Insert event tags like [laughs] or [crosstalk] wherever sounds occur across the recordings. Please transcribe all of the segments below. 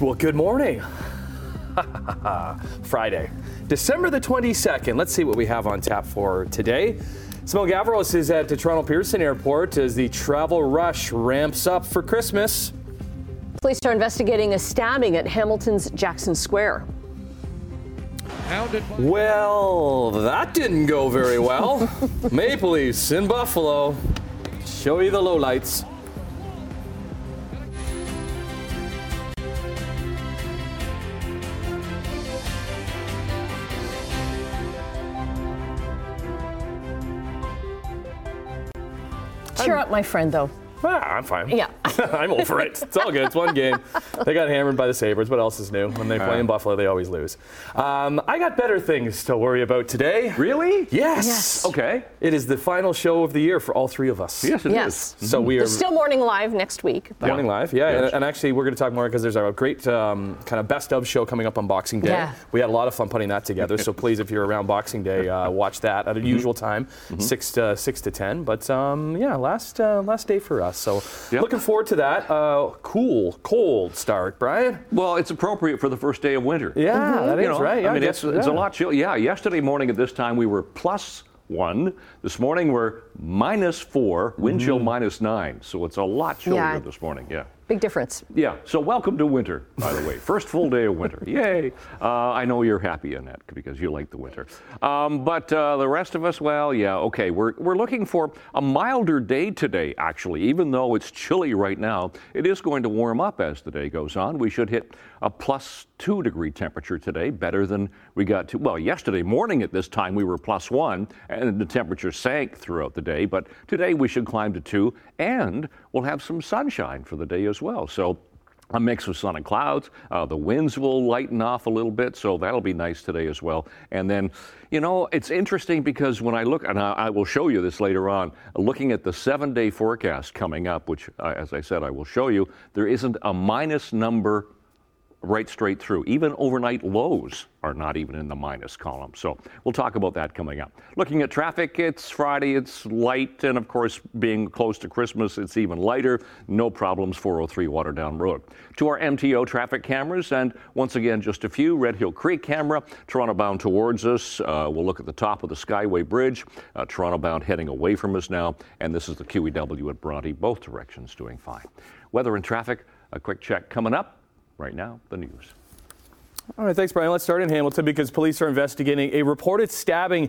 Well, good morning. [laughs] Friday, December the 22nd. Let's see what we have on tap for today. Simone Gavros is at the Toronto Pearson Airport as the travel rush ramps up for Christmas. Police are investigating a stabbing at Hamilton's Jackson Square. Well, that didn't go very well. [laughs] Maple Leafs in Buffalo. Show you the lowlights. Cheer up, my friend, though. Ah, I'm fine. Yeah. [laughs] I'm over it. It's all good. It's one game. They got hammered by the Sabres. What else is new? When they play in Buffalo, they always lose. Um, I got better things to worry about today. Really? Yes. Yes. Okay. It is the final show of the year for all three of us. Yes, it is. Yes. So we are There's still morning live next week. but- morning live. Yeah. Yes. And, and actually, we're going to talk more because there's a great um, kind of best of show coming up on Boxing Day. Yeah. We had a lot of fun putting that together. so please, if you're around Boxing Day, uh, [laughs] watch that at a usual time, six to six to ten. But um, yeah, last uh, last day for us. So Yep. looking forward to that. Uh, cool, cold start, Brian. Well, it's appropriate for the first day of winter. Yeah, that is know, right. Yeah, I mean, it's, it's a lot chill. Yeah, yesterday morning at this time we were plus one. This morning we're minus four, wind chill minus nine. So it's a lot chillier Yeah. this morning. Yeah. Big difference. Yeah, so welcome to winter, by the way. First full day of winter. [laughs] Yay. Uh, I know you're happy, Annette, because you like the winter. Um, but uh, the rest of us, well, yeah, okay. We're, we're looking for a milder day today, actually. Even though it's chilly right now, it is going to warm up as the day goes on. We should hit a plus two degree temperature today, better than we got to. Well, yesterday morning at this time, we were plus one, and the temperature sank throughout the day. But today we should climb to two, and we'll have some sunshine for the day as well. So a mix of sun and clouds. Uh, the winds will lighten off a little bit, so that'll be nice today as well. And then, you know, it's interesting because when I look, and I, I will show you this later on, looking at the seven day forecast coming up, which, uh, as I said, I will show you, there isn't a minus number right straight through. Even overnight lows are not even in the minus column. So we'll talk about that coming up. Looking at traffic, it's Friday, it's light, and of course, being close to Christmas, it's even lighter. No problems, 403 Waterdown Road. To our MTO traffic cameras, and once again, just a few Red Hill Creek camera, Toronto bound towards us. Uh, we'll look at the top of the Skyway Bridge, uh, Toronto bound heading away from us now, and this is the QEW at Bronte, both directions doing fine. Weather and traffic, a quick check coming up. Right now, the news. All right, thanks, Brian. Let's start in Hamilton because police are investigating a reported stabbing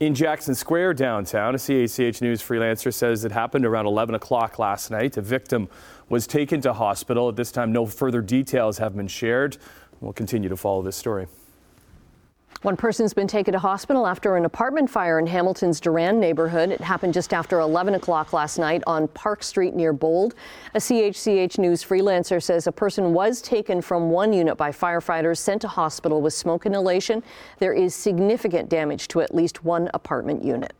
in Jackson Square downtown. A CHCH News freelancer says it happened around 11 o'clock last night. The victim was taken to hospital. At this time, no further details have been shared. We'll continue to follow this story. One person's been taken to hospital after an apartment fire in Hamilton's Durand neighborhood. It happened just after 11 o'clock last night on Park Street near Bold. A CHCH News freelancer says a person was taken from one unit by firefighters, sent to hospital with smoke inhalation. There is significant damage to at least one apartment unit.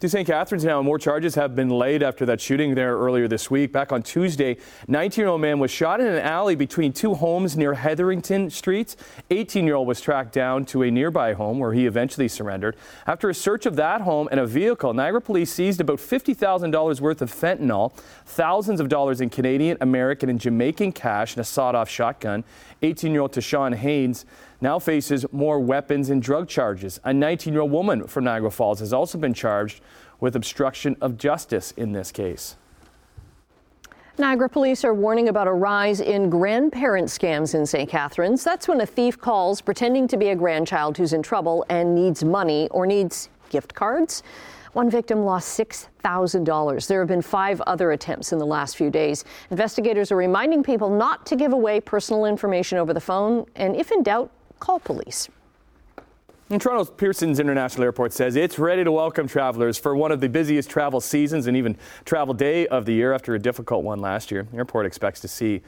To St. Catharines now, more charges have been laid after that shooting there earlier this week. Back on Tuesday, 19-year-old man was shot in an alley between two homes near Hetherington Streets. 18-year-old was tracked down to a nearby home where he eventually surrendered. After a search of that home and a vehicle, Niagara police seized about $50,000 worth of fentanyl, thousands of dollars in Canadian, American, and Jamaican cash, and a sawed-off shotgun. 18-year-old Tashawn Haynes now faces more weapons and drug charges. A 19 year old woman from Niagara Falls has also been charged with obstruction of justice in this case. Niagara police are warning about a rise in grandparent scams in St. Catharines. That's when a thief calls pretending to be a grandchild who's in trouble and needs money or needs gift cards. One victim lost $6,000. There have been five other attempts in the last few days. Investigators are reminding people not to give away personal information over the phone, and if in doubt, call police. And Toronto's Pearson's International Airport says it's ready to welcome travelers for one of the busiest travel seasons and even travel day of the year after a difficult one last year. The airport expects to see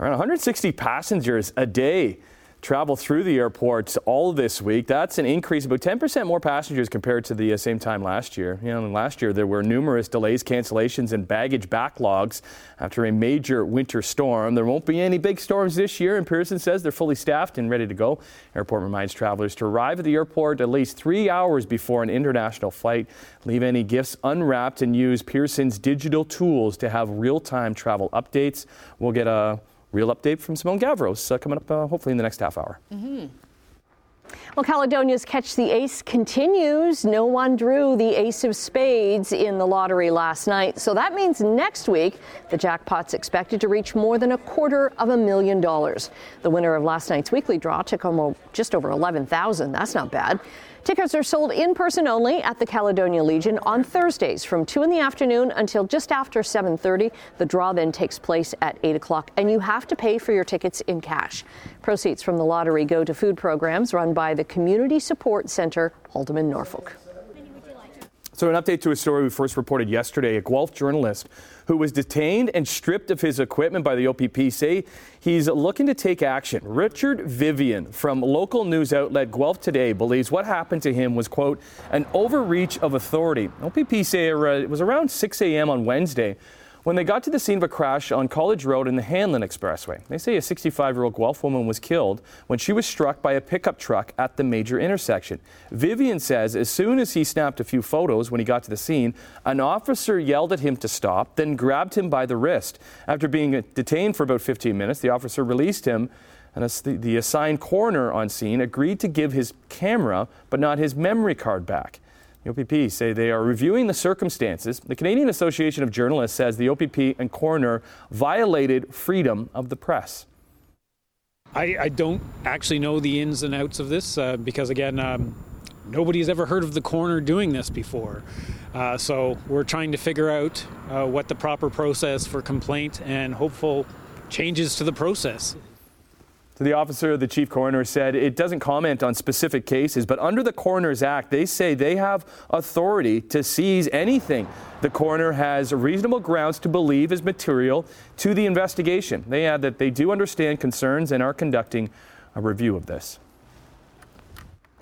around 160 passengers a day travel through the airport all this week. That's an increase, about 10% more passengers compared to the uh, same time last year. You know, last year there were numerous delays, cancellations, and baggage backlogs after a major winter storm. There won't be any big storms this year, and Pearson says they're fully staffed and ready to go. Airport reminds travelers to arrive at the airport at least three hours before an international flight. Leave any gifts unwrapped and use Pearson's digital tools to have real-time travel updates. We'll get a Real update from Simone Gavros uh, coming up uh, hopefully in the next half hour. Mm-hmm. Well, Caledonia's Catch the Ace continues. No one drew the ace of spades in the lottery last night. So that means next week the jackpot's expected to reach more than a quarter of a million dollars. The winner of last night's weekly draw took home just over 11,000. That's not bad. Tickets are sold in person only at the Caledonia Legion on Thursdays from 2 in the afternoon until just after 7.30. The draw then takes place at 8 o'clock, and you have to pay for your tickets in cash. Proceeds from the lottery go to food programs run by the Community Support Center, Haldimand, Norfolk. So, an update to a story we first reported yesterday. A Guelph journalist who was detained and stripped of his equipment by the OPP say he's looking to take action. Richard Vivian from local news outlet Guelph Today believes what happened to him was, quote, an overreach of authority. OPP say it was around 6 a.m. on Wednesday when they got to the scene of a crash on College Road in the Hanlon Expressway. They say a 65 year old Guelph woman was killed when she was struck by a pickup truck at the major intersection. Vivian says as soon as he snapped a few photos when he got to the scene, an officer yelled at him to stop, then grabbed him by the wrist. After being detained for about 15 minutes, the officer released him and the assigned coroner on scene agreed to give his camera but not his memory card back. The OPP say they are reviewing the circumstances. The Canadian Association of Journalists says the OPP and coroner violated freedom of the press. I, I don't actually know the ins and outs of this uh, because, again, um, nobody's ever heard of the coroner doing this before. Uh, so we're trying to figure out uh, what the proper process for complaint and hopeful changes to the process. So the officer, of the chief coroner, said it doesn't comment on specific cases, but under the Coroner's Act, they say they have authority to seize anything the coroner has reasonable grounds to believe is material to the investigation. They add that they do understand concerns and are conducting a review of this.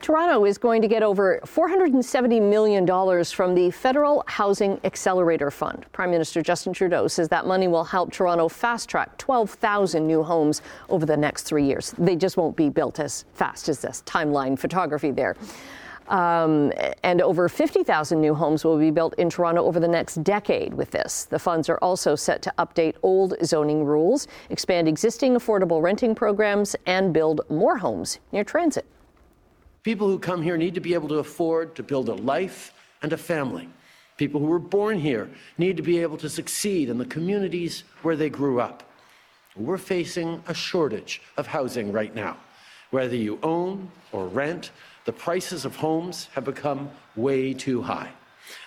Toronto is going to get over $470 million from the Federal Housing Accelerator Fund. Prime Minister Justin Trudeau says that money will help Toronto fast track 12,000 new homes over the next three years. They just won't be built as fast as this timeline photography there. Um, and over 50,000 new homes will be built in Toronto over the next decade with this. The funds are also set to update old zoning rules, expand existing affordable renting programs, and build more homes near transit. People who come here need to be able to afford to build a life and a family. People who were born here need to be able to succeed in the communities where they grew up. We're facing a shortage of housing right now. Whether you own or rent, the prices of homes have become way too high.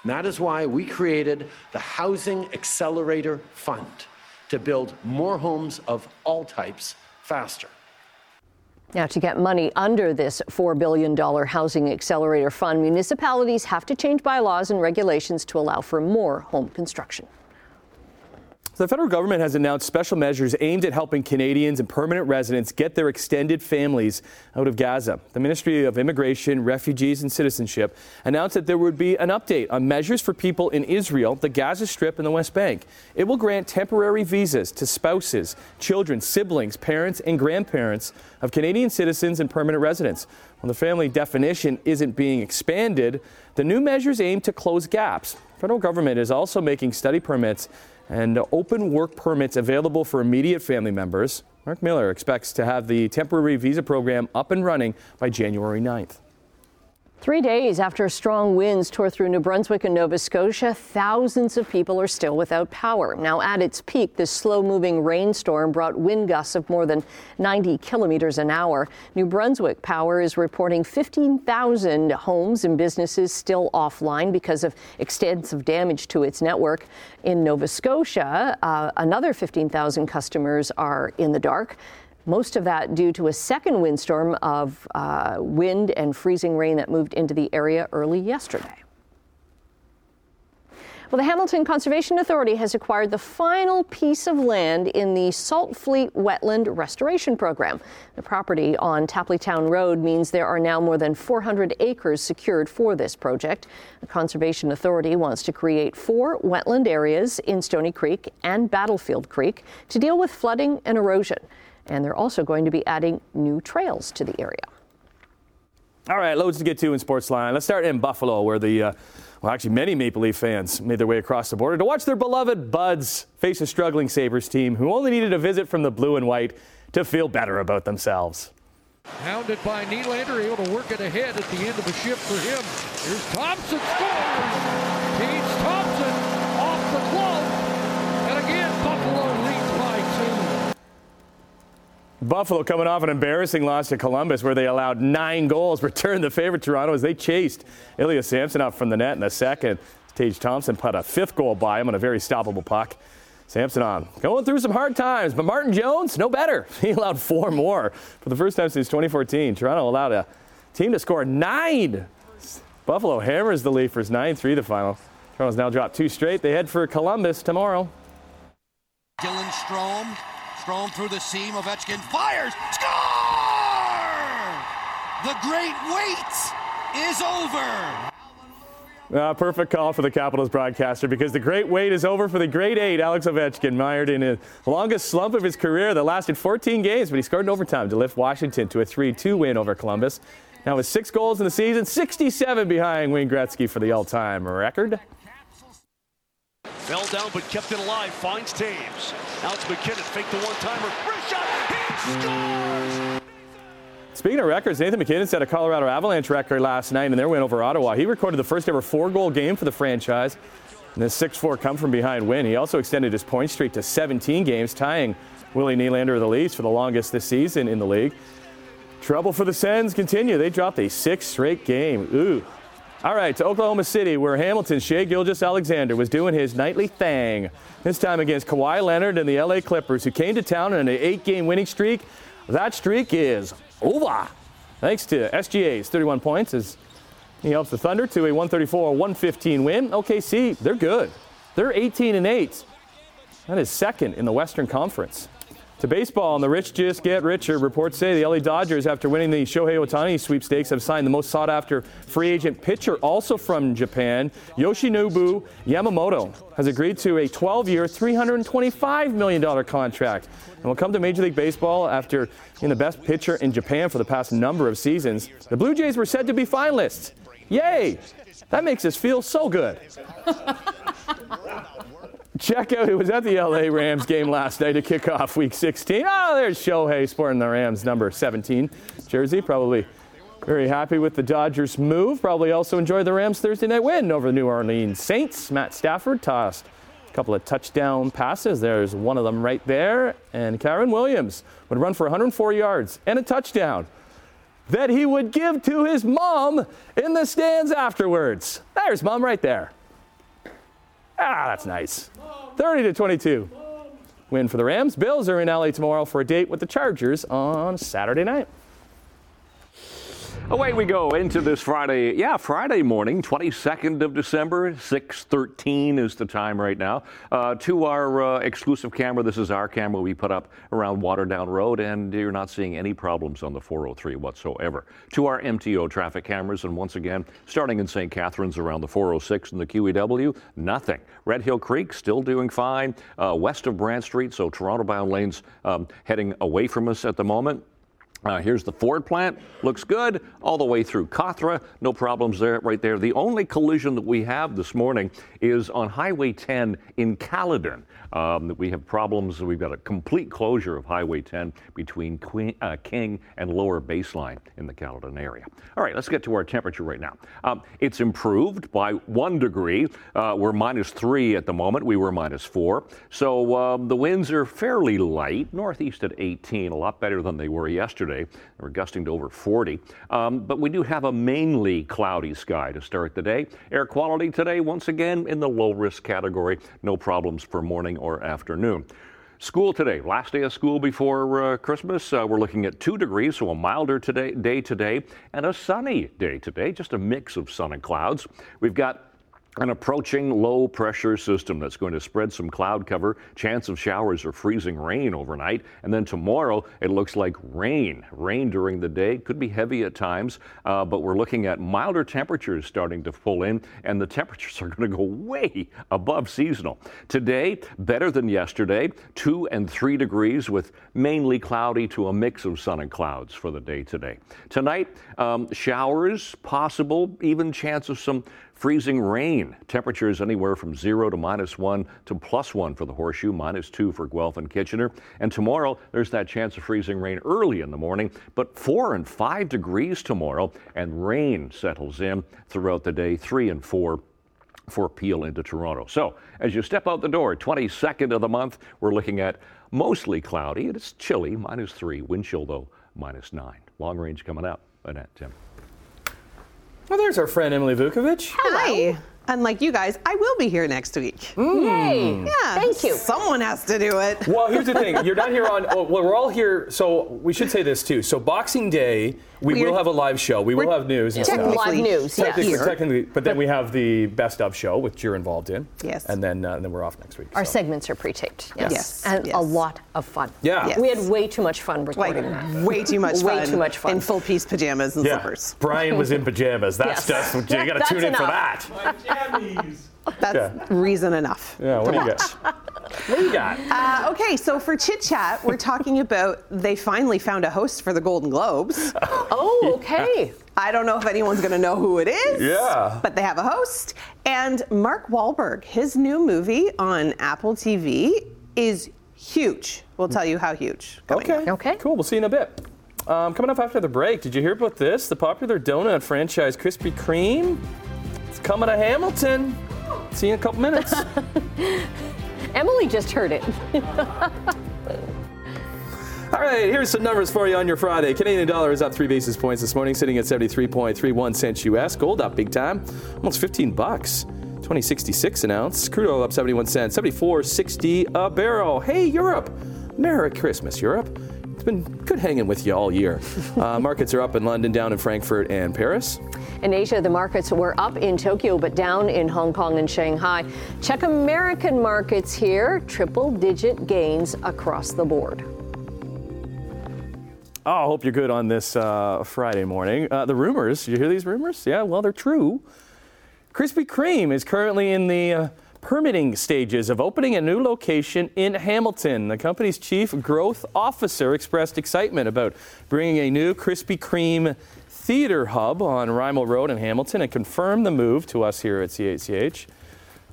And that is why we created the Housing Accelerator Fund to build more homes of all types faster. Now, to get money under this $4 billion housing accelerator fund, municipalities have to change bylaws and regulations to allow for more home construction. The federal government has announced special measures aimed at helping Canadians and permanent residents get their extended families out of Gaza. The Ministry of Immigration, Refugees and Citizenship announced that there would be an update on measures for people in Israel, the Gaza Strip, and the West Bank. It will grant temporary visas to spouses, children, siblings, parents, and grandparents of Canadian citizens and permanent residents. While the family definition isn't being expanded, the new measures aim to close gaps. The federal government is also making study permits and open work permits available for immediate family members. Marc Miller expects to have the temporary visa program up and running by January 9th. Three days after strong winds tore through New Brunswick and Nova Scotia, thousands of people are still without power. Now, at its peak, this slow moving rainstorm brought wind gusts of more than 90 kilometers an hour. New Brunswick Power is reporting 15,000 homes and businesses still offline because of extensive damage to its network. In Nova Scotia, uh, another 15,000 customers are in the dark most of that due to a second windstorm of uh, wind and freezing rain that moved into the area early yesterday. Well, the Hamilton Conservation Authority has acquired the final piece of land in the Saltfleet Wetland Restoration Program. The property on Tapleytown Road means there are now more than 400 acres secured for this project. The Conservation Authority wants to create four wetland areas in Stoney Creek and Battlefield Creek to deal with flooding and erosion and they're also going to be adding new trails to the area. All right, loads to get to in Sportsline. Let's start in Buffalo, where the uh, well, actually, many Maple Leaf fans made their way across the border to watch their beloved Buds face a struggling Sabres team who only needed a visit from the blue and white to feel better about themselves. Hounded by Nylander, able to work it ahead at the end of the shift for him. Here's Thompson scores! Tage Thompson off the glove. And again, Buffalo leads by two. Buffalo coming off an embarrassing loss to Columbus where they allowed nine goals, [laughs] returned the favorite Toronto as they chased Ilya Samsonov out from the net in the second. Tage Thompson put a fifth goal by him on a very stoppable puck. Samsonov going through some hard times, but Martin Jones, no better. [laughs] He allowed four more for the first time since 2014. Toronto allowed a team to score nine. Buffalo hammers the Leafers 9 3 the final. Toronto's now dropped two straight. They head for Columbus tomorrow. Dylan Strome. Strome through the seam. Ovechkin fires. Score! The great wait is over. Uh, perfect call for the Capitals broadcaster because the great wait is over for the great eight, Alex Ovechkin, mired in the longest slump of his career that lasted 14 games, but he scored in overtime to lift Washington to a 3 2 win over Columbus. Now with six goals in the season, 67 behind Wayne Gretzky for the all time record. Fell down but kept it alive, finds Toews. Alex MacKinnon faked the one timer. Wrist shot, he scores! Speaking of records, Nathan MacKinnon set a Colorado Avalanche record last night in their win over Ottawa. He recorded the first ever four goal game for the franchise. And the 6 4 come from behind win. He also extended his point streak to 17 games, tying Willie Nylander of the Leafs for the longest this season in the league. Trouble for the Sens continue. They dropped a six straight game. Ooh. All right, to Oklahoma City, where Hamilton's Shai Gilgeous-Alexander was doing his nightly thing. This time against Kawhi Leonard and the LA Clippers, who came to town in an eight game winning streak. That streak is over. Thanks to SGA's 31 points as he helps the Thunder to a 134-115 win. OKC, they're good. They're 18 and 8. That is second in the Western Conference. To baseball, and the rich just get richer. Reports say the LA Dodgers, after winning the Shohei Ohtani sweepstakes, have signed the most sought after free agent pitcher, also from Japan. Yoshinobu Yamamoto has agreed to a 12 year, $325 million contract and will come to Major League Baseball after being the best pitcher in Japan for the past number of seasons. The Blue Jays were said to be finalists. Yay! That makes us feel so good. [laughs] Check out who was at the LA Rams game last night to kick off week 16. Oh, there's Shohei sporting the Rams number 17 jersey. Probably very happy with the Dodgers move. Probably also enjoyed the Rams Thursday night win over the New Orleans Saints. Matt Stafford tossed a couple of touchdown passes. There's one of them right there. And Kyren Williams would run for 104 yards and a touchdown that he would give to his mom in the stands afterwards. There's mom right there. Ah, that's nice. 30 to 22. Win for the Rams. Bills are in LA tomorrow for a date with the Chargers on Saturday night. Away we go into this Friday, yeah, Friday morning, 22nd of December, 6:13 is the time right now. Uh, to our uh, exclusive camera, this is our camera we put up around Waterdown Road, and you're not seeing any problems on the 403 whatsoever. To our MTO traffic cameras, and once again, starting in St. Catharines around the 406 and the QEW, nothing. Red Hill Creek still doing fine. Uh, west of Brant Street, so Toronto-bound lanes um, heading away from us at the moment. Uh, here's the Ford plant. Looks good all the way through Cothra. No problems there, right there. The only collision that we have this morning is on Highway 10 in Caledon. Um, we have problems. We've got a complete closure of Highway 10 between Queen, uh, King and Lower Baseline in the Caledon area. All right, let's get to our temperature right now. Um, it's improved by one degree. Uh, we're minus three at the moment. We were minus four. So um, the winds are fairly light, northeast at 18, a lot better than they were yesterday. They were gusting to over 40. Um, but we do have a mainly cloudy sky to start the day. Air quality today, once again, in the low risk category. No problems for morning or afternoon. School today, last day of school before uh, Christmas. Uh, we're looking at two degrees, so a milder today, day today, and a sunny day today, just a mix of sun and clouds. We've got an approaching low pressure system that's going to spread some cloud cover, chance of showers or freezing rain overnight. And then tomorrow, it looks like rain. Rain during the day could be heavy at times, uh, but we're looking at milder temperatures starting to pull in, and the temperatures [laughs] are going to go way above seasonal. Today, better than yesterday, two and three degrees with mainly cloudy to a mix of sun and clouds for the day today. Tonight, um, showers possible, even chance of some freezing rain. Temperatures anywhere from zero to minus one to plus one for the horseshoe, minus two for Guelph and Kitchener. And tomorrow, there's that chance of freezing rain early in the morning, but four and five degrees tomorrow, and rain settles in throughout the day, three and four for Peel into Toronto. So as you step out the door, 22nd of the month, we're looking at mostly cloudy. It's chilly, minus three. Wind chill, though, minus nine. Long range coming up. Annette, Tim. Well, there's our friend Emily Vukovic. Hi. Unlike you guys, I will be here next week. Yay! Yeah. Thank you. Someone has to do it. Well, here's the thing. You're not here on. Oh, [laughs] well, we're all here. So we should say this too. So Boxing Day, we We're- will have a live show. We will have news and stuff. technically Live news, yeah. Technically, here. technically, but then we have the best of show, which you're involved in. Yes. And then, uh, then we're off next week. Our so. segments are pre-taped. Yes. Yes, And yes. a lot of fun. Yeah. Yes. We had way too much fun Like recording that. way too much [laughs] Way fun. too much fun. In full piece pajamas and Yeah. slippers. Brian was in [laughs] pajamas. That's Yes. just you got to That's tune in for enough. That. [laughs] That's Yeah. reason enough. Yeah. What do you got? What do you got? Uh, okay, so for chit chat, we're talking [laughs] about they finally found a host for the Golden Globes. Oh, okay. I don't know if anyone's going to know who it is. Yeah. But they have a host. And Mark Wahlberg, his new movie on Apple TV is huge. We'll tell you how huge. coming Okay. up. Okay. Cool. We'll see you in a bit. Um, coming up after the break, did you hear about this? The popular donut franchise Krispy Kreme. It's coming to Hamilton. See you in a couple minutes. [laughs] Emily just heard it. [laughs] All right, here's some numbers for you on your Friday. Canadian dollar is up three basis points this morning, sitting at 73.31 cents US. Gold up big time, almost 15 bucks. 2066 an ounce. Crude oil up 71 cents, 74.60 a barrel. Hey, Europe. Merry Christmas, Europe. It's been good hanging with you all year. Uh, [laughs] markets are up in London, down in Frankfurt and Paris. In Asia, the markets were up in Tokyo but down in Hong Kong and Shanghai. Check American markets here, triple digit gains across the board. Oh, I hope you're good on this uh, Friday morning. Uh, the rumors, you hear these rumors? Yeah, well, they're true. Krispy Kreme is currently in the uh, permitting stages of opening a new location in Hamilton. The company's chief growth officer expressed excitement about bringing a new Krispy Kreme theater hub on Rymal Road in Hamilton and confirmed the move to us here at CHCH.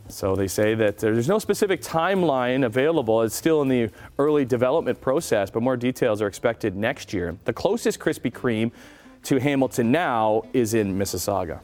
So they say that there's no specific timeline available. It's still in the early development process, but more details are expected next year. The closest Krispy Kreme to Hamilton now is in Mississauga.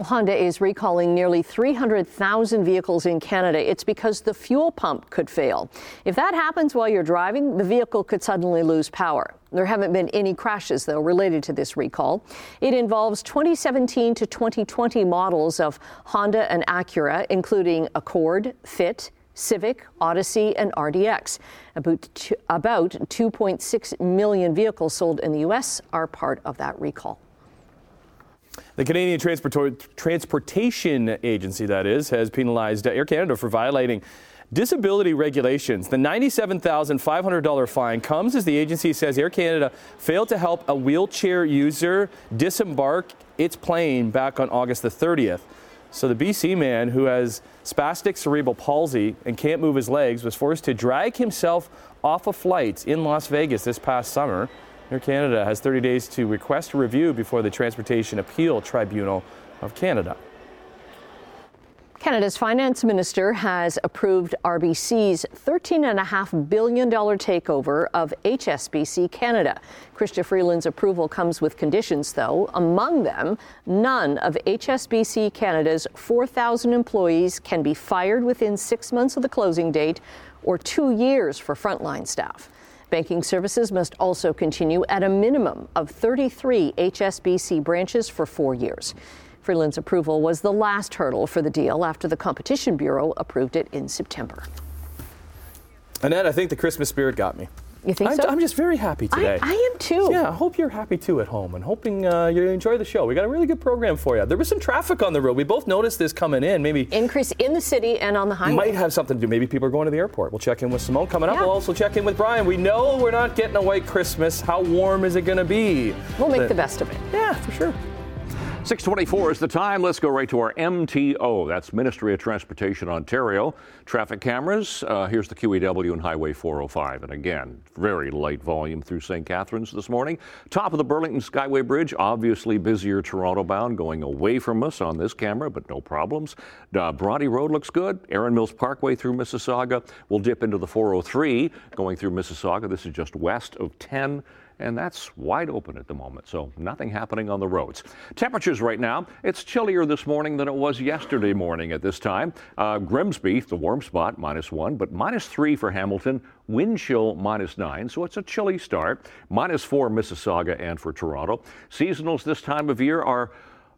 Honda is recalling nearly 300,000 vehicles in Canada. It's because the fuel pump could fail. If that happens while you're driving, the vehicle could suddenly lose power. There haven't been any crashes, though, related to this recall. It involves 2017 to 2020 models of Honda and Acura, including Accord, Fit, Civic, Odyssey, and RDX. About, about 2.6 million vehicles sold in the U.S. are part of that recall. The Canadian Transport- Transportation Agency, that is, has penalized Air Canada for violating disability regulations. The $97,500 fine comes as the agency says Air Canada failed to help a wheelchair user disembark its plane back on August the 30th. So the BC man who has spastic cerebral palsy and can't move his legs was forced to drag himself off a flight in Las Vegas this past summer. Air Canada has 30 days to request a review before the Transportation Appeal Tribunal of Canada. Canada's finance minister has approved RBC's $13.5 billion takeover of HSBC Canada. Chrystia Freeland's approval comes with conditions, though. Among them, none of HSBC Canada's 4,000 employees can be fired within six months of the closing date or two years for frontline staff. Banking services must also continue at a minimum of 33 HSBC branches for four years. Freeland's approval was the last hurdle for the deal after the Competition Bureau approved it in September. Annette, I think the Christmas spirit got me. You think I'm, so? I'm just very happy I, today. I am too. Yeah, I hope you're happy too at home and hoping uh, you enjoy the show. We got a really good program for you. There was some traffic on the road. We both noticed this coming in. Maybe Increase in the city and on the highway. might have something to do. Maybe people are going to the airport. We'll check in with Simone coming up. Yeah. We'll also check in with Brian. We know we're not getting a white Christmas. How warm is it going to be? We'll make the best of it. Yeah, for sure. 624 is the time. Let's go right to our MTO. That's Ministry of Transportation Ontario. Traffic cameras. Uh, here's the QEW and Highway 405. And again, very light volume through St. Catharines this morning. Top of the Burlington Skyway Bridge, obviously busier Toronto bound going away from us on this camera, but no problems. Uh, Bronte Road looks good. Erin Mills Parkway through Mississauga. We'll dip into the 403 going through Mississauga. This is just west of 10 and that's wide open at the moment, so nothing happening on the roads. Temperatures right now, it's chillier this morning than it was yesterday morning at this time. Uh, Grimsby, the warm spot, minus one, but minus three for Hamilton, wind chill minus nine, so it's a chilly start. Minus four Mississauga and for Toronto. Seasonals this time of year are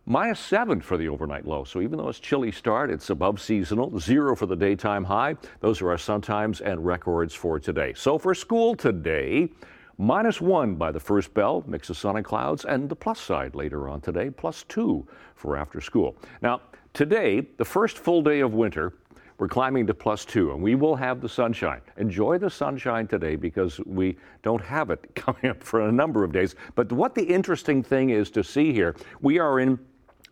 Minus seven for the overnight low. So even though it's chilly start, it's above seasonal. Zero for the daytime high. Those are our sun times and records for today. So for school today, minus one by the first bell, mix of sun and clouds, and the plus side later on today, plus two for after school. Now, today, the first full day of winter, we're climbing to plus two, and we will have the sunshine. Enjoy the sunshine today because we don't have it [laughs] coming up for a number of days. But what the interesting thing is to see here, we are in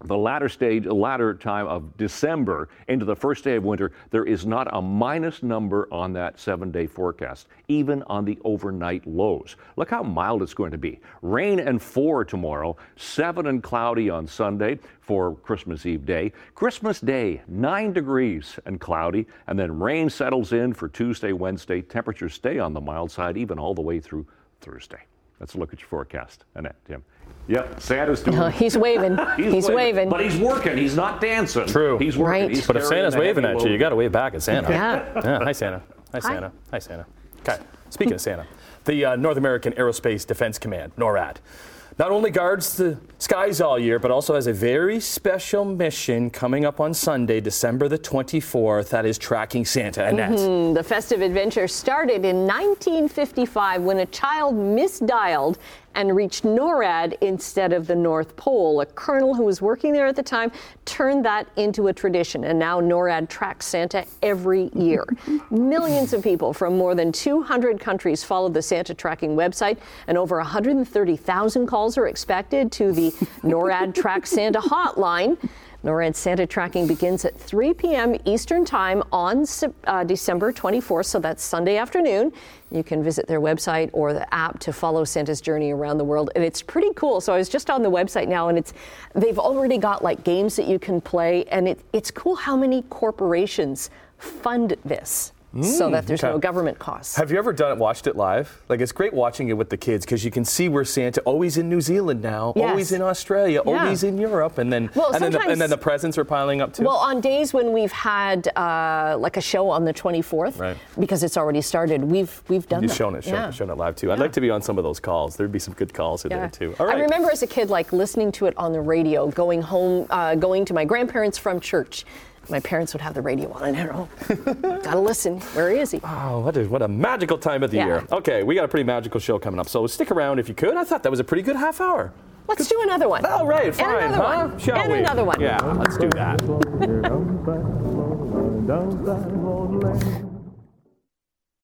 the latter stage, latter time of December into the first day of winter, there is not a minus number on that seven day forecast, even on the overnight lows. Look how mild it's going to be. Rain and four tomorrow, seven and cloudy on Sunday for Christmas Eve day. Christmas Day, nine degrees and cloudy, and then rain settles in for Tuesday, Wednesday. Temperatures stay on the mild side, even all the way through Thursday. Let's look at your forecast. Annette, Tim. Yep, Santa's doing Oh, [laughs] he's waving. [laughs] he's, waving. but he's working. He's not dancing. True. He's working. Right. He's But if Santa's waving at you, you got to wave back at Santa. Yeah. Yeah, Hi, Santa. Hi, Hi. Santa. Hi, Santa. Okay. Speaking of Santa, the uh, North American Aerospace Defense Command, NORAD, not only guards the skies all year, but also has a very special mission coming up on Sunday, December the 24th. That is tracking Santa. Annette. The festive adventure started in 1955 when a child misdialed and reached NORAD instead of the North Pole. A colonel who was working there at the time turned that into a tradition, and now NORAD tracks Santa every year. [laughs] Millions of people from more than 200 countries follow the Santa tracking website, and over 130,000 calls are expected to the [laughs] NORAD Track Santa hotline. NORAD Santa tracking begins at 3 p.m. Eastern Time on uh, December 24th, so that's Sunday afternoon. You can visit their website or the app to follow Santa's journey around the world, and it's pretty cool. So I was just on the website now, and it's they've already got like games that you can play, and it, it's cool how many corporations fund this, so that there's okay. no government costs. Have you ever done it, watched it live? Like it's great watching it with the kids because you can see where Santa always in New Zealand now, Yes. always in Australia, Yeah. always in Europe, and then Well, and, then the, and then the presents are piling up too. Well, on days when we've had uh, like a show on the 24th, Right. because it's already started, we've we've done You've that. shown it, shown, Yeah. shown it live too. I'd like to be on some of those calls. There'd be some good calls in there too. All right. I remember as a kid, like listening to it on the radio, going home, uh, going to my grandparents from church. My parents would have the radio on, and I don't know, [laughs] gotta listen. Where is he? Oh, what a, what a magical time of the Yeah. year. Okay, we got a pretty magical show coming up, so stick around if you could. I thought that was a pretty good half hour. Let's do another one. All right, And fine, another huh? one. Shall and we? another one. Yeah, let's do that. [laughs]